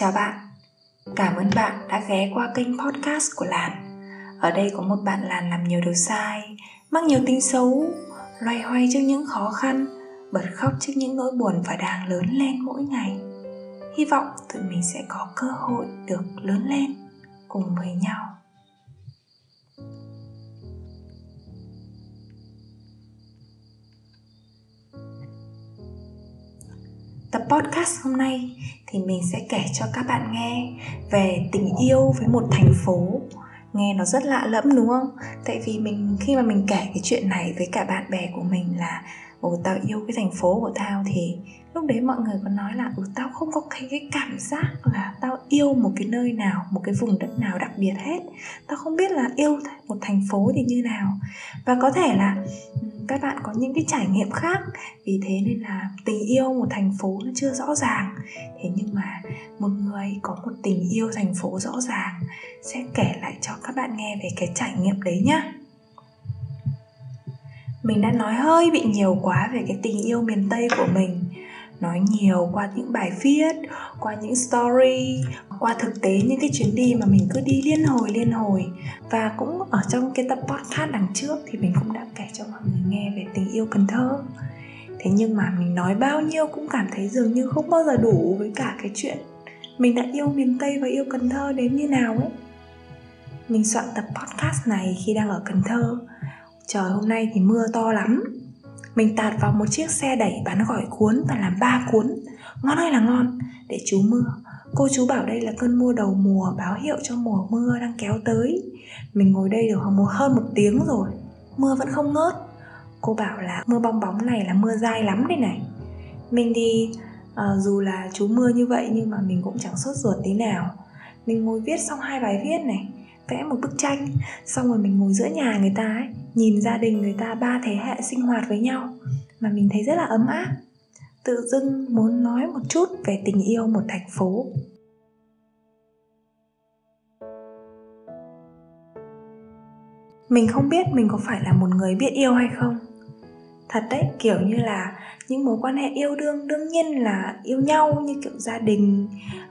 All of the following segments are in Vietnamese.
Chào bạn, cảm ơn bạn đã ghé qua kênh podcast của Làn. Ở đây có một bạn Làn làm nhiều điều sai, mắc nhiều tính xấu, loay hoay trước những khó khăn, bật khóc trước những nỗi buồn và đang lớn lên mỗi ngày. Hy vọng tụi mình sẽ có cơ hội được lớn lên cùng với nhau. Tập podcast hôm nay thì mình sẽ kể cho các bạn nghe về tình yêu với một thành phố. Nghe nó rất lạ lẫm, đúng không? Tại vì mình, khi mà mình kể cái chuyện này với cả bạn bè của mình là ồ tao yêu cái thành phố của tao thì lúc đấy mọi người có nói là ừ tao không có cái cái cảm giác là tao yêu một cái nơi nào, một cái vùng đất nào đặc biệt hết. Tao không biết là yêu một thành phố thì như nào. Và có thể là ừ, các bạn có những cái trải nghiệm khác, vì thế nên là tình yêu một thành phố nó chưa rõ ràng. Thế nhưng mà một người có một tình yêu thành phố rõ ràng sẽ kể lại cho các bạn nghe về cái trải nghiệm đấy nhá mình đã nói hơi bị nhiều quá về cái tình yêu miền tây của mình. Nói nhiều qua những bài viết, qua những story, qua thực tế những cái chuyến đi mà mình cứ đi liên hồi liên hồi. Và cũng ở trong cái tập podcast đằng trước thì mình cũng đã kể cho mọi người nghe về tình yêu cần thơ. Thế nhưng mà mình nói bao nhiêu cũng cảm thấy dường như không bao giờ đủ với cả cái chuyện mình đã yêu miền tây và yêu cần thơ đến như nào ấy. Mình soạn tập podcast này khi đang ở cần thơ trời hôm nay thì mưa to lắm. Mình tạt vào một chiếc xe đẩy bán gỏi cuốn và làm ba cuốn. Ngon hay là ngon? Để chú mưa. Cô chú bảo đây là cơn mưa đầu mùa báo hiệu cho mùa mưa đang kéo tới. Mình ngồi đây được một hơn một tiếng rồi. Mưa vẫn không ngớt. Cô bảo là mưa bong bóng này là mưa dai lắm đây này. Mình thì à, dù là chú mưa như vậy nhưng mà mình cũng chẳng sốt ruột tí nào. Mình ngồi viết xong hai bài viết này vẽ một bức tranh. Xong rồi mình ngồi giữa nhà người ta ấy, nhìn gia đình người ta, ba thế hệ sinh hoạt với nhau. Mà mình thấy rất là ấm áp. Tự dưng muốn nói một chút về tình yêu một thành phố. Mình không biết mình có phải là một người biết yêu hay không. Thật đấy, kiểu như là những mối quan hệ yêu đương đương nhiên là yêu nhau như kiểu gia đình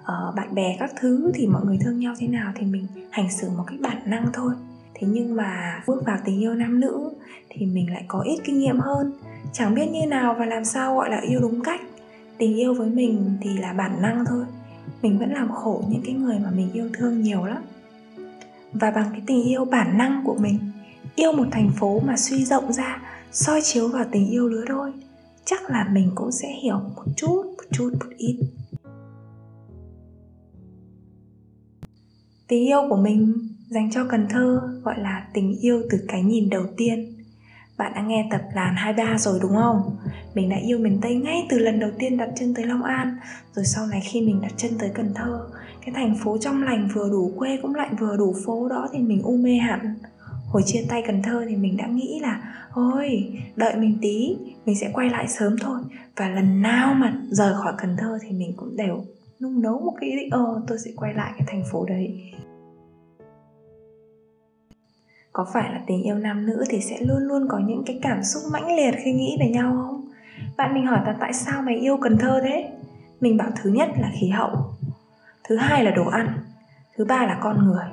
uh, bạn bè các thứ thì mọi người thương nhau thế nào thì mình hành xử một cách bản năng thôi. Thế nhưng mà bước vào tình yêu nam nữ thì mình lại có ít kinh nghiệm hơn. Chẳng biết như nào và làm sao gọi là yêu đúng cách. Tình yêu với mình thì là bản năng thôi. Mình vẫn làm khổ những cái người mà mình yêu thương nhiều lắm. Và bằng cái tình yêu bản năng của mình yêu một thành phố mà suy rộng ra soi chiếu vào tình yêu lứa đôi chắc là mình cũng sẽ hiểu một chút một chút một ít. Tình yêu của mình dành cho Cần Thơ gọi là tình yêu từ cái nhìn đầu tiên. Bạn đã nghe tập làn 23 rồi đúng không? Mình đã yêu miền Tây ngay từ lần đầu tiên đặt chân tới Long An Rồi sau này khi mình đặt chân tới Cần Thơ Cái thành phố trong lành vừa đủ quê cũng lạnh vừa đủ phố đó thì mình u mê hẳn. Hồi chia tay Cần Thơ thì mình đã nghĩ là Ôi, đợi mình tí, mình sẽ quay lại sớm thôi. Và lần nào mà rời khỏi Cần Thơ thì mình cũng đều nung nấu một cái ý định Ờ, tôi sẽ quay lại cái thành phố đấy. Có phải là tình yêu nam nữ thì sẽ luôn luôn có những cái cảm xúc mãnh liệt khi nghĩ về nhau không? Bạn mình hỏi ta tại sao mày yêu cần thơ thế? Mình bảo thứ nhất là khí hậu thứ hai là đồ ăn thứ ba là con người.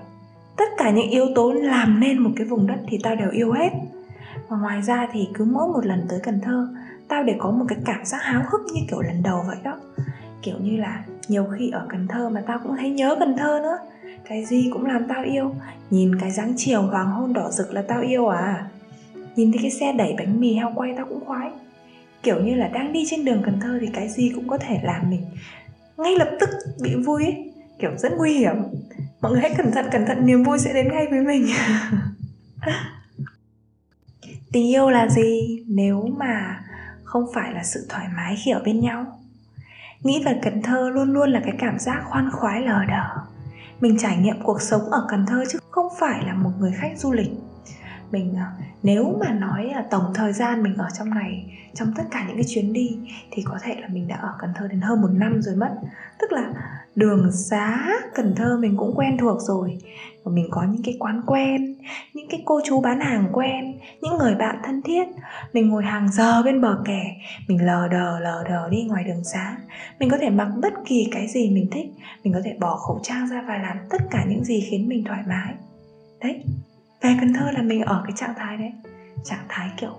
Tất cả những yếu tố làm nên một cái vùng đất thì tao đều yêu hết. Và ngoài ra thì cứ mỗi một lần tới cần thơ tao đều có một cái cảm giác háo hức như kiểu lần đầu vậy đó. Kiểu như là nhiều khi ở cần thơ mà tao cũng thấy nhớ cần thơ nữa. Cái gì cũng làm tao yêu. Nhìn cái dáng chiều hoàng hôn đỏ rực là tao yêu à. Nhìn thấy cái xe đẩy bánh mì heo quay tao cũng khoái. Kiểu như là đang đi trên đường cần thơ thì cái gì cũng có thể làm mình ngay lập tức bị vui ấy. Kiểu rất nguy hiểm. Mọi người hãy cẩn thận cẩn thận, niềm vui sẽ đến ngay với mình. Tình yêu là gì? Nếu mà không phải là sự thoải mái khi ở bên nhau nghĩ về cần thơ luôn luôn là cái cảm giác khoan khoái lờ đờ. Mình trải nghiệm cuộc sống ở Cần Thơ chứ không phải là một người khách du lịch. Mình à, nếu mà nói là tổng thời gian mình ở trong này, trong tất cả những cái chuyến đi, thì có thể là mình đã ở Cần Thơ đến hơn một năm rồi mất. Tức là đường xá Cần Thơ mình cũng quen thuộc rồi và mình có những cái quán quen, những cái cô chú bán hàng quen, những người bạn thân thiết. Mình ngồi hàng giờ bên bờ kè, mình lờ đờ lờ đờ đi ngoài đường xá. Mình có thể mặc bất kỳ cái gì mình thích. Mình có thể bỏ khẩu trang ra và làm tất cả những gì khiến mình thoải mái. Đấy, về cần thơ là mình ở cái trạng thái đấy. Trạng thái kiểu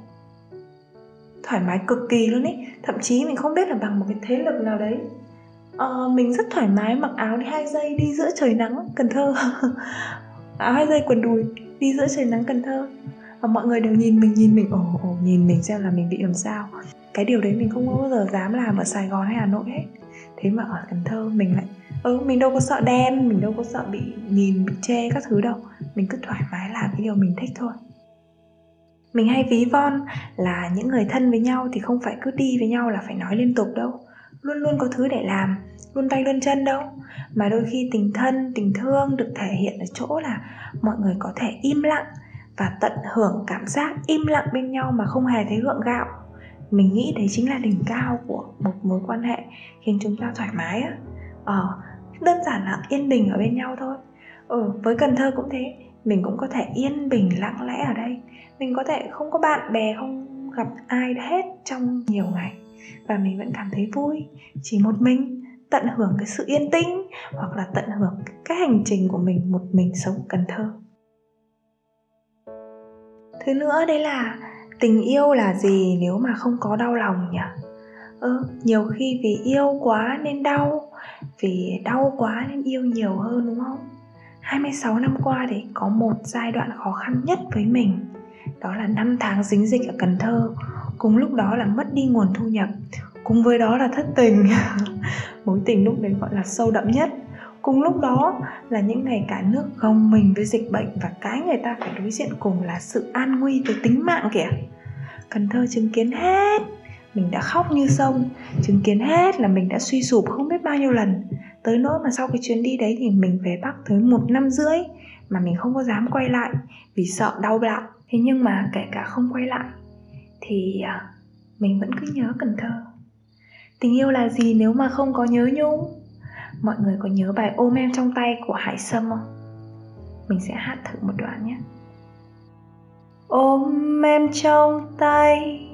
thoải mái cực kỳ luôn ấy. Thậm chí mình không biết là bằng một cái thế lực nào đấy ờ, mình rất thoải mái mặc áo đi hai giây đi giữa trời nắng cần thơ. Áo hai giây quần đùi đi giữa trời nắng cần thơ. Và mọi người đều nhìn mình nhìn mình ồ ồ nhìn mình xem là mình bị làm sao. Cái điều đấy mình không bao giờ dám làm ở sài gòn hay hà nội hết. Thế mà ở cần thơ mình lại ừ mình đâu có sợ đen mình đâu có sợ bị nhìn bị chê các thứ đâu. Mình cứ thoải mái làm cái điều mình thích thôi. Mình hay ví von là những người thân với nhau thì không phải cứ đi với nhau là phải nói liên tục đâu luôn luôn có thứ để làm, luôn tay luôn chân đâu. Mà đôi khi tình thân, tình thương được thể hiện ở chỗ là mọi người có thể im lặng và tận hưởng cảm giác im lặng bên nhau mà không hề thấy gượng gạo. Mình nghĩ đấy chính là đỉnh cao của một mối quan hệ khiến chúng ta thoải mái á. Ờ đơn giản là yên bình ở bên nhau thôi. Ừ với cần thơ cũng thế. Mình cũng có thể yên bình, lặng lẽ ở đây. Mình có thể không có bạn bè, không gặp ai hết trong nhiều ngày và mình vẫn cảm thấy vui. Chỉ một mình tận hưởng cái sự yên tĩnh hoặc là tận hưởng cái hành trình của mình một mình sống cần thơ. Thứ nữa đấy là tình yêu là gì nếu mà không có đau lòng nhỉ? Ừ, nhiều khi vì yêu quá nên đau vì đau quá nên yêu nhiều hơn đúng không? 26 năm qua thì có một giai đoạn khó khăn nhất với mình đó là năm tháng dính dịch ở Cần Thơ cùng lúc đó là mất đi nguồn thu nhập. Cùng với đó là thất tình. Mối tình lúc đấy gọi là sâu đậm nhất. Cùng lúc đó là những ngày cả nước gồng mình với dịch bệnh và cái người ta phải đối diện cùng là sự an nguy tới tính mạng kìa. Cần thơ chứng kiến hết. Mình đã khóc như sông. Chứng kiến hết là mình đã suy sụp không biết bao nhiêu lần. Tới nỗi mà sau cái chuyến đi đấy thì mình về bắc tới một năm rưỡi mà mình không có dám quay lại vì sợ đau lại thế nhưng mà kể cả không quay lại thì à, mình vẫn cứ nhớ cần thơ. Tình yêu là gì nếu mà không có nhớ nhung? Mọi người có nhớ bài ôm em trong tay của hải sâm không? Mình sẽ hát thử một đoạn nhé. Ôm em trong tay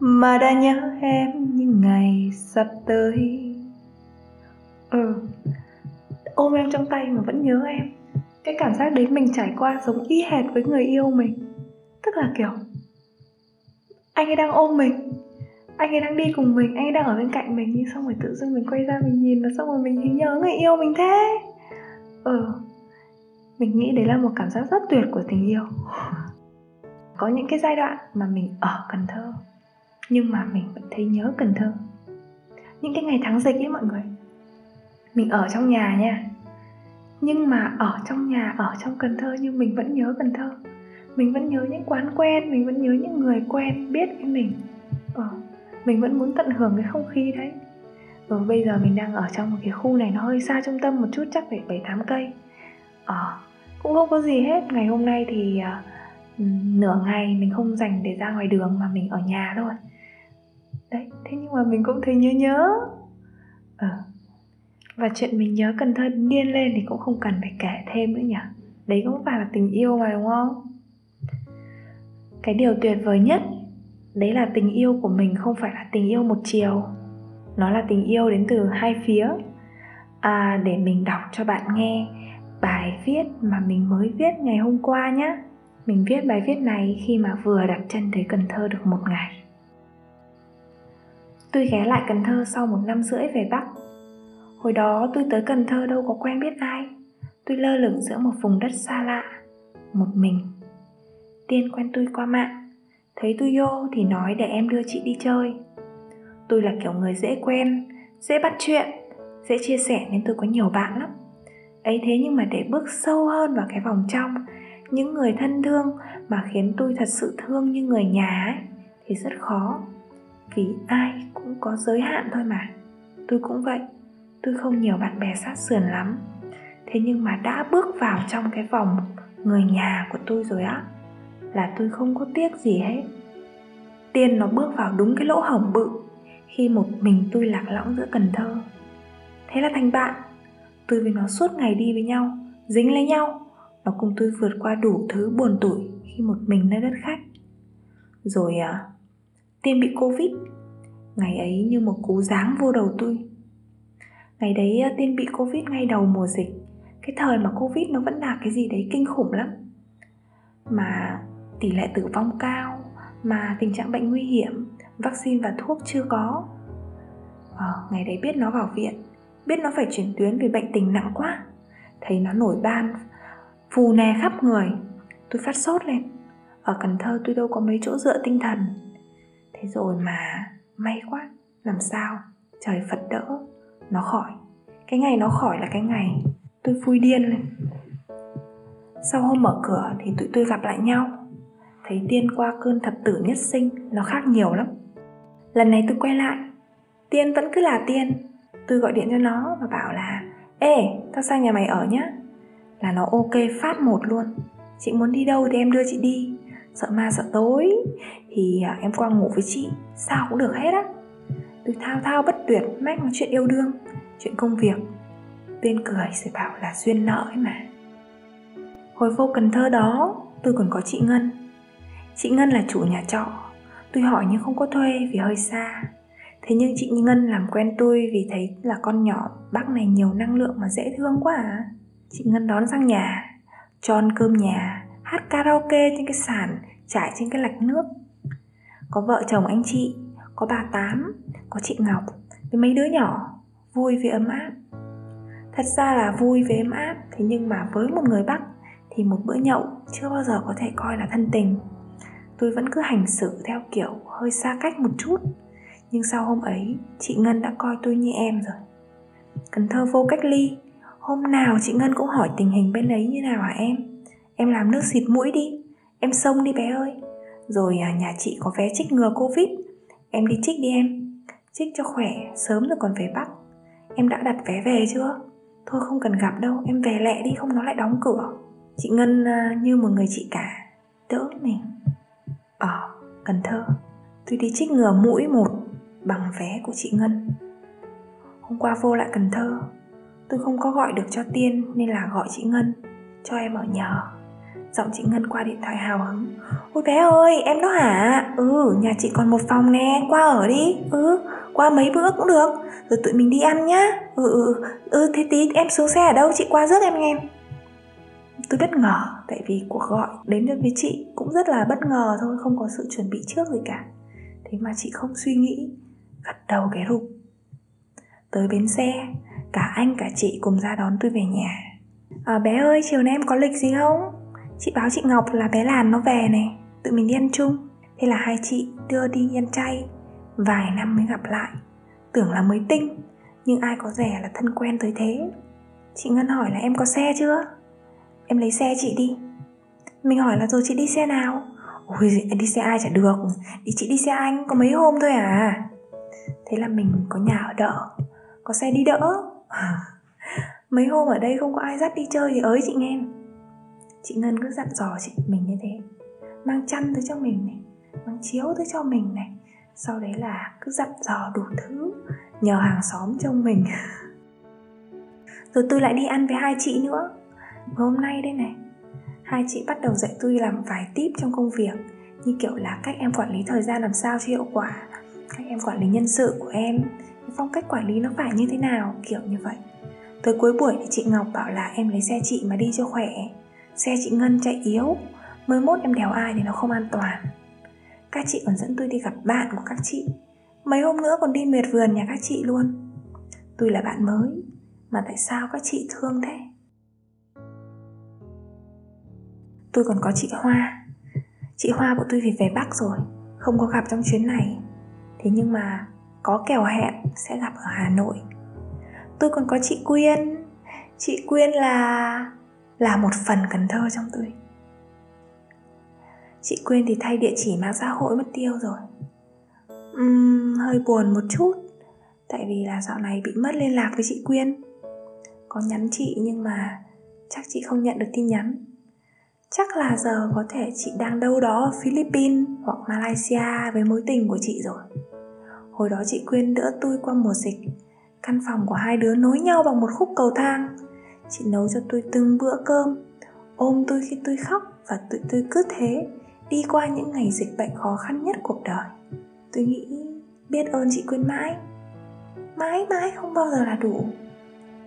mà đã nhớ em những ngày sắp tới. Ừ ôm em trong tay mà vẫn nhớ em. Cái cảm giác đấy mình trải qua giống y hệt với người yêu mình. Tức là kiểu anh ấy đang ôm mình. Anh ấy đang đi cùng mình, anh ấy đang ở bên cạnh mình. Nhưng xong rồi tự dưng mình quay ra mình nhìn và xong rồi mình thấy nhớ người yêu mình thế. Ừ mình nghĩ đấy là một cảm giác rất tuyệt của tình yêu. Có những cái giai đoạn mà mình ở cần thơ, nhưng mà mình vẫn thấy nhớ cần thơ. Những cái ngày tháng dịch ấy mọi người. Mình ở trong nhà nha. Nhưng mà ở trong nhà, ở trong cần thơ nhưng mình vẫn nhớ cần thơ mình vẫn nhớ những quán quen mình vẫn nhớ những người quen biết với mình. Ờ, mình vẫn muốn tận hưởng cái không khí đấy. Ờ, bây giờ mình đang ở trong một cái khu này nó hơi xa trung tâm một chút chắc phải bảy tám cây. Ờ, cũng không có gì hết. Ngày hôm nay thì uh, nửa ngày mình không dành để ra ngoài đường mà mình ở nhà thôi. Đấy thế nhưng mà mình cũng thấy nhớ nhớ. Ờ, và chuyện mình nhớ Cần Thơ điên lên thì cũng không cần phải kể thêm nữa nhỉ? Đấy cũng phải là tình yêu mà đúng không? Cái điều tuyệt vời nhất, Đấy là tình yêu của mình không phải là tình yêu một chiều. Nó là tình yêu đến từ hai phía. À để mình đọc cho bạn nghe Bài viết mà mình mới viết ngày hôm qua nhé Mình viết bài viết này khi mà vừa đặt chân tới Cần Thơ được một ngày. Tôi ghé lại Cần Thơ sau một năm rưỡi về Bắc. Hồi đó tôi tới Cần Thơ đâu có quen biết ai. Tôi lơ lửng giữa một vùng đất xa lạ, Một mình. Tiên quen tôi qua mạng. Thấy tôi vô thì nói để em đưa chị đi chơi. Tôi là kiểu người dễ quen, Dễ bắt chuyện, Dễ chia sẻ nên tôi có nhiều bạn lắm. Ấy thế nhưng mà để bước sâu hơn vào cái vòng trong, những người thân thương mà khiến tôi thật sự thương như người nhà ấy, thì rất khó. Vì ai cũng có giới hạn thôi mà. Tôi cũng vậy. Tôi không nhiều bạn bè sát sườn lắm. Thế nhưng mà đã bước vào trong cái vòng người nhà của tôi rồi á là tôi không có tiếc gì hết. Tiên nó bước vào đúng cái lỗ hổng bự, khi một mình tôi lạc lõng giữa cần thơ. Thế là thành bạn, tôi với nó suốt ngày đi với nhau, dính lấy nhau. Nó cùng tôi vượt qua đủ thứ buồn tủi khi một mình nơi đất khách. Rồi à tiên bị covid. Ngày ấy như một cú giáng vô đầu tôi. Ngày đấy à, tiên bị covid ngay đầu mùa dịch. Cái thời mà covid nó vẫn là cái gì đấy kinh khủng lắm. Mà tỷ lệ tử vong cao mà tình trạng bệnh nguy hiểm vaccine và thuốc chưa có. À, ngày đấy biết nó vào viện biết nó phải chuyển tuyến vì bệnh tình nặng quá. Thấy nó nổi ban phù nè khắp người. Tôi phát sốt lên. Ở cần thơ tôi đâu có mấy chỗ dựa tinh thần. Thế rồi mà may quá làm sao? Trời phật đỡ nó khỏi. Cái ngày nó khỏi là cái ngày tôi vui điên lên. Sau hôm mở cửa thì tụi tôi gặp lại nhau thấy tiên qua cơn thập tử nhất sinh, nó khác nhiều lắm. Lần này tôi quay lại, tiên vẫn cứ là tiên. Tôi gọi điện cho nó và bảo là, ê, tao sang nhà mày ở nhá. Là nó ok phát một luôn. Chị muốn đi đâu thì em đưa chị đi. Sợ ma sợ tối. Thì à, em qua ngủ với chị, sao cũng được hết á. Tôi thao thao bất tuyệt, mách nói chuyện yêu đương, chuyện công việc. Tiên cười rồi bảo là duyên nợ ấy mà. Hồi vô cần thơ đó, tôi còn có chị ngân chị ngân là chủ nhà trọ. Tôi hỏi nhưng không có thuê vì hơi xa. Thế nhưng chị ngân làm quen tôi vì thấy là con nhỏ bác này nhiều năng lượng mà dễ thương quá à. Chị ngân đón sang nhà cho ăn cơm nhà, hát karaoke trên cái sàn, trải trên cái lạch nước. Có vợ chồng anh chị, có bà tám, có chị ngọc, với mấy đứa nhỏ, vui vì ấm áp. Thật ra là vui với ấm áp, thế nhưng mà với một người bắc thì một bữa nhậu chưa bao giờ có thể coi là thân tình tôi vẫn cứ hành xử theo kiểu hơi xa cách một chút. Nhưng sau hôm ấy chị ngân đã coi tôi như em rồi. Cần thơ vô cách ly. Hôm nào chị ngân cũng hỏi tình hình bên ấy như nào hả em? Em làm nước xịt mũi đi. Em xông đi bé ơi. Rồi à, nhà chị có vé trích ngừa covid. Em đi trích đi em. Trích cho khỏe sớm rồi còn về bắc. Em đã đặt vé về chưa? Thôi không cần gặp đâu em về lẹ đi không nó lại đóng cửa. Chị ngân à, như một người chị cả. Đỡ mình ở cần thơ, tôi đi trích ngừa mũi một bằng vé của chị ngân. Hôm qua vô lại cần thơ, tôi không có gọi được cho tiên nên là gọi chị ngân, cho em ở nhờ. Giọng chị ngân qua điện thoại hào hứng. Ôi bé ơi, em đó hả? Ừ nhà chị còn một phòng nè, qua ở đi. Ừ qua mấy bữa cũng được, rồi tụi mình đi ăn nhá. Ừ ừ ừ thế tí em xuống xe ở đâu? Chị qua rước em nghe tôi bất ngờ tại vì cuộc gọi đến với chị cũng rất là bất ngờ thôi không có sự chuẩn bị trước gì cả. Thế mà chị không suy nghĩ gật đầu cái rụp. Tới bến xe cả anh cả chị cùng ra đón tôi về nhà. À, bé ơi chiều nay em có lịch gì không? Chị báo chị ngọc là bé làn nó về này tụi mình đi ăn chung. Thế là hai chị đưa đi ăn chay vài năm mới gặp lại. Tưởng là mới tinh nhưng ai có rẻ là thân quen tới thế. Chị ngân hỏi là em có xe chưa? Em lấy xe chị đi. Mình hỏi là rồi chị đi xe nào? Ôi đi xe ai chả được. Đi chị đi xe anh, có mấy hôm thôi à? Thế là mình có nhà ở đỡ có xe đi đỡ. Mấy hôm ở đây không có ai dắt đi chơi thì ới chị nghe. Chị ngân cứ dặn dò chị mình như thế. Mang chăn tới cho mình này, mang chiếu tới cho mình này. Sau đấy là cứ dặn dò đủ thứ, nhờ hàng xóm trông mình. Rồi tôi lại đi ăn với hai chị nữa hôm nay đây này, hai chị bắt đầu dạy tôi làm vài tip trong công việc, như kiểu là cách em quản lý thời gian làm sao cho hiệu quả, cách em quản lý nhân sự của em, phong cách quản lý nó phải như thế nào, kiểu như vậy. Tới cuối buổi thì chị ngọc bảo là em lấy xe chị mà đi cho khỏe, xe chị ngân chạy yếu, mới mốt em đèo ai thì nó không an toàn. Các chị còn dẫn tôi đi gặp bạn của các chị, mấy hôm nữa còn đi miệt vườn nhà các chị luôn. Tôi là bạn mới, mà tại sao các chị thương thế? Tôi còn có chị hoa. Chị hoa của tôi phải về bắc rồi không có gặp trong chuyến này. Thế nhưng mà có kèo hẹn sẽ gặp ở hà nội. Tôi còn có chị quyên. Chị quyên là là một phần cần thơ trong tôi. Chị quyên thì thay địa chỉ mạng xã hội mất tiêu rồi. Uhm, hơi buồn một chút tại vì là dạo này bị mất liên lạc với chị quyên. Có nhắn chị nhưng mà chắc chị không nhận được tin nhắn chắc là giờ có thể chị đang đâu đó ở Philippines hoặc Malaysia với mối tình của chị rồi. Hồi đó chị quyên đỡ tôi qua mùa dịch. Căn phòng của hai đứa nối nhau bằng một khúc cầu thang. Chị nấu cho tôi từng bữa cơm, ôm tôi khi tôi khóc và tụi tôi cứ thế đi qua những ngày dịch bệnh khó khăn nhất cuộc đời. Tôi nghĩ, biết ơn chị quyên mãi. Mãi mãi không bao giờ là đủ.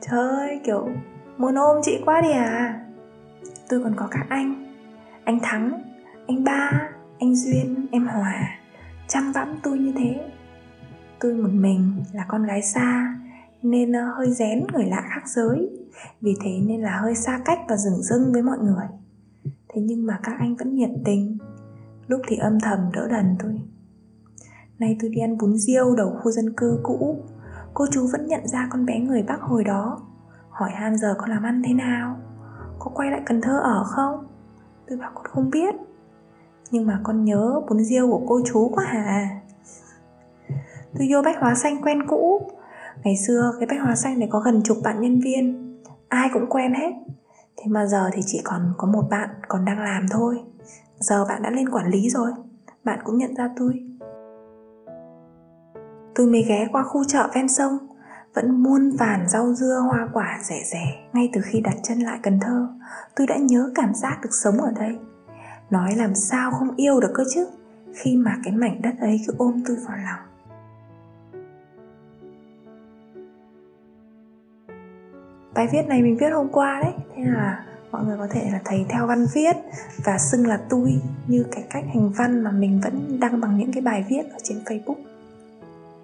Trời ơi, kiểu muốn ôm chị quá đi à? Tôi còn có các anh. Anh thắng, anh ba, anh duyên, em hòa. Chăm bẵm tôi như thế. Tôi một mình là con gái xa, nên ờ, hơi rén người lạ khác giới. Vì thế nên là hơi xa cách và dừng dưng với mọi người. Thế nhưng mà các anh vẫn nhiệt tình. Lúc thì âm thầm đỡ đần tôi. Nay tôi đi ăn bún riêu đầu khu dân cư cũ. Cô chú vẫn nhận ra con bé người bắc hồi đó. Hỏi han giờ con làm ăn thế nào? Có quay lại cần thơ ở không? Tôi bảo con không biết. Nhưng mà con nhớ bún riêu của cô chú quá hà tôi vô bách hóa xanh quen cũ. Ngày xưa cái bách hóa xanh này có gần chục bạn nhân viên. Ai cũng quen hết. Thế mà giờ thì chỉ còn có một bạn còn đang làm thôi. Giờ bạn đã lên quản lý rồi. Bạn cũng nhận ra tôi. Tôi mới ghé qua khu chợ ven sông vẫn muôn vàn rau dưa, hoa quả rẻ rẻ ngay từ khi đặt chân lại cần thơ. Tôi đã nhớ cảm giác được sống ở đây. Nói làm sao không yêu được cơ chứ? Khi mà cái mảnh đất ấy cứ ôm tôi vào lòng. Bài viết này mình viết hôm qua đấy, thế là mọi người có thể là thấy theo văn viết và xưng là tôi như cái cách hành văn mà mình vẫn đăng bằng những cái bài viết ở trên facebook.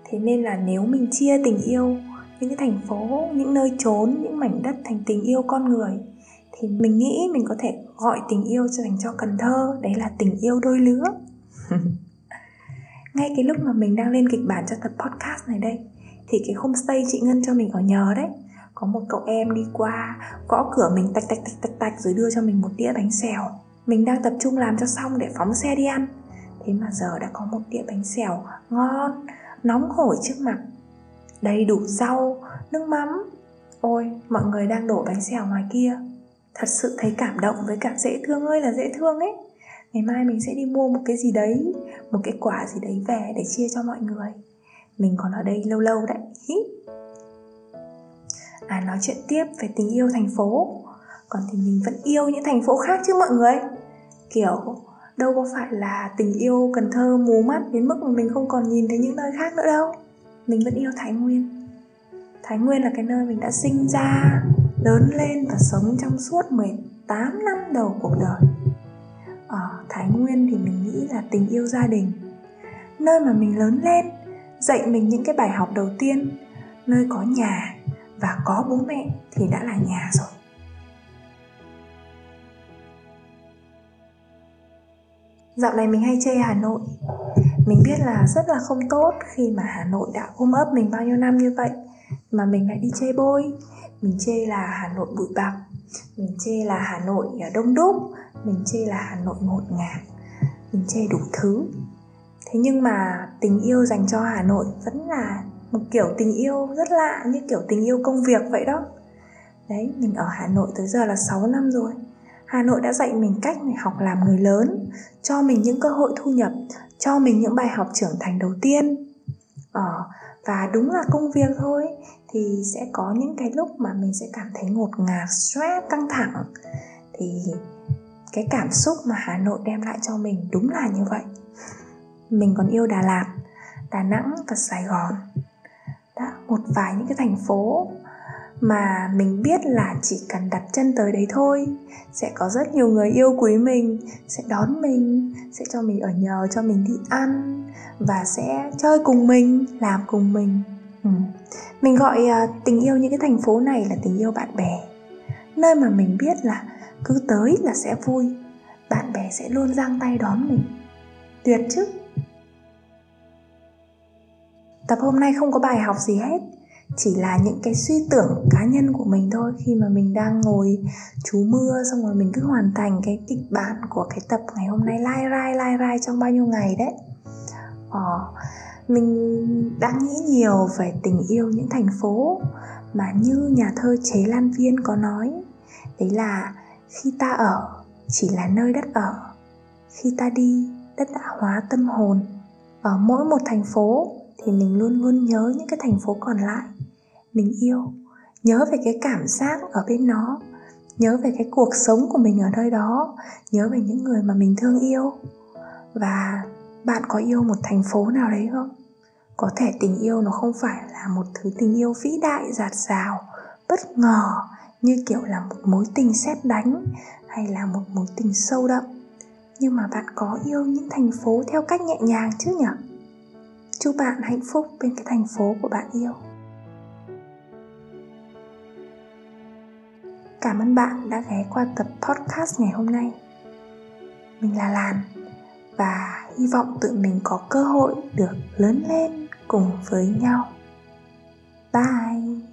Thế nên là nếu mình chia tình yêu những cái thành phố, những nơi trốn, những mảnh đất thành tình yêu con người. Thì mình nghĩ mình có thể gọi tình yêu cho dành cho cần thơ, đấy là tình yêu đôi lứa. Ngay cái lúc mà mình đang lên kịch bản cho tập podcast này đây, thì cái homestay chị ngân cho mình ở nhờ đấy, có một cậu em đi qua, gõ cửa mình tạch tạch tạch tạch tạch, rồi đưa cho mình một đĩa bánh xèo. Mình đang tập trung làm cho xong để phóng xe đi ăn. Thế mà giờ đã có một đĩa bánh xèo ngon, nóng hổi trước mặt đầy đủ rau nước mắm. Ôi mọi người đang đổ bánh xèo ngoài kia. Thật sự thấy cảm động với cả dễ thương ơi là dễ thương ấy. Ngày mai mình sẽ đi mua một cái gì đấy một cái quả gì đấy về để chia cho mọi người. Mình còn ở đây lâu lâu đấy. Hí. À, nói chuyện tiếp về tình yêu thành phố. Còn thì mình vẫn yêu những thành phố khác chứ mọi người. Kiểu đâu có phải là tình yêu cần thơ mù mắt đến mức mà mình không còn nhìn thấy những nơi khác nữa đâu mình vẫn yêu thái nguyên. Thái nguyên là cái nơi mình đã sinh ra, lớn lên và sống trong suốt 18 năm đầu cuộc đời. Ở thái nguyên thì mình nghĩ là tình yêu gia đình, nơi mà mình lớn lên, dạy mình những cái bài học đầu tiên. Nơi có nhà và có bố mẹ thì đã là nhà rồi. Dạo này mình hay chê Hà Nội. Mình biết là rất là không tốt khi mà Hà Nội đã ôm ấp mình bao nhiêu năm như vậy, Mà mình lại đi chê bôi. Mình chê là Hà Nội bụi bặm, Mình chê là Hà Nội à, đông đúc, Mình chê là Hà Nội ngột ngạt, Mình chê đủ thứ. Thế nhưng mà tình yêu dành cho Hà Nội vẫn là một kiểu tình yêu rất lạ, như kiểu tình yêu công việc vậy đó. Đấy, mình ở hà nội tới giờ là 6 năm rồi hà nội đã dạy mình cách học làm người lớn, cho mình những cơ hội thu nhập, cho mình những bài học trưởng thành đầu tiên. Ờ và đúng là công việc thôi, thì sẽ có những cái lúc mà mình sẽ cảm thấy ngột ngạt, stress, căng thẳng. Thì cái cảm xúc mà hà nội đem lại cho mình đúng là như vậy. Mình còn yêu đà lạt, đà nẵng và sài gòn. Đã, một vài những cái thành phố mà mình biết là chỉ cần đặt chân tới đấy thôi. Sẽ có rất nhiều người yêu quý mình sẽ đón mình sẽ cho mình ở nhờ cho mình đi ăn và sẽ chơi cùng mình làm cùng mình. Ừ. mình gọi uh, tình yêu những cái thành phố này là tình yêu bạn bè. Nơi mà mình biết là cứ tới là sẽ vui bạn bè sẽ luôn giang tay đón mình. Tuyệt chứ? Tập hôm nay không có bài học gì hết chỉ là những cái suy tưởng cá nhân của mình thôi. Khi mà mình đang ngồi trú mưa xong rồi mình cứ hoàn thành cái kịch bản của cái tập ngày hôm nay lai rai lai rai trong bao nhiêu ngày đấy. Ờ, mình đang nghĩ nhiều về tình yêu những thành phố mà như nhà thơ chế lan viên có nói. Đấy là khi ta ở chỉ là nơi đất ở khi ta đi đất đã hóa tâm hồn. Ở mỗi một thành phố thì mình luôn luôn nhớ những cái thành phố còn lại. Mình yêu, nhớ về cái cảm giác ở bên nó, nhớ về cái cuộc sống của mình ở nơi đó, nhớ về những người mà mình thương yêu. Và bạn có yêu một thành phố nào đấy không? Có thể tình yêu nó không phải là một thứ tình yêu vĩ đại giạt rào bất ngờ, như kiểu là một mối tình xét đánh hay là một mối tình sâu đậm. Nhưng mà bạn có yêu những thành phố theo cách nhẹ nhàng chứ nhỉ? Chúc bạn hạnh phúc bên cái thành phố của bạn yêu. Cảm ơn bạn đã ghé qua tập podcast ngày hôm nay. Mình là làn và hy vọng tụi mình có cơ hội được lớn lên cùng với nhau. Bye!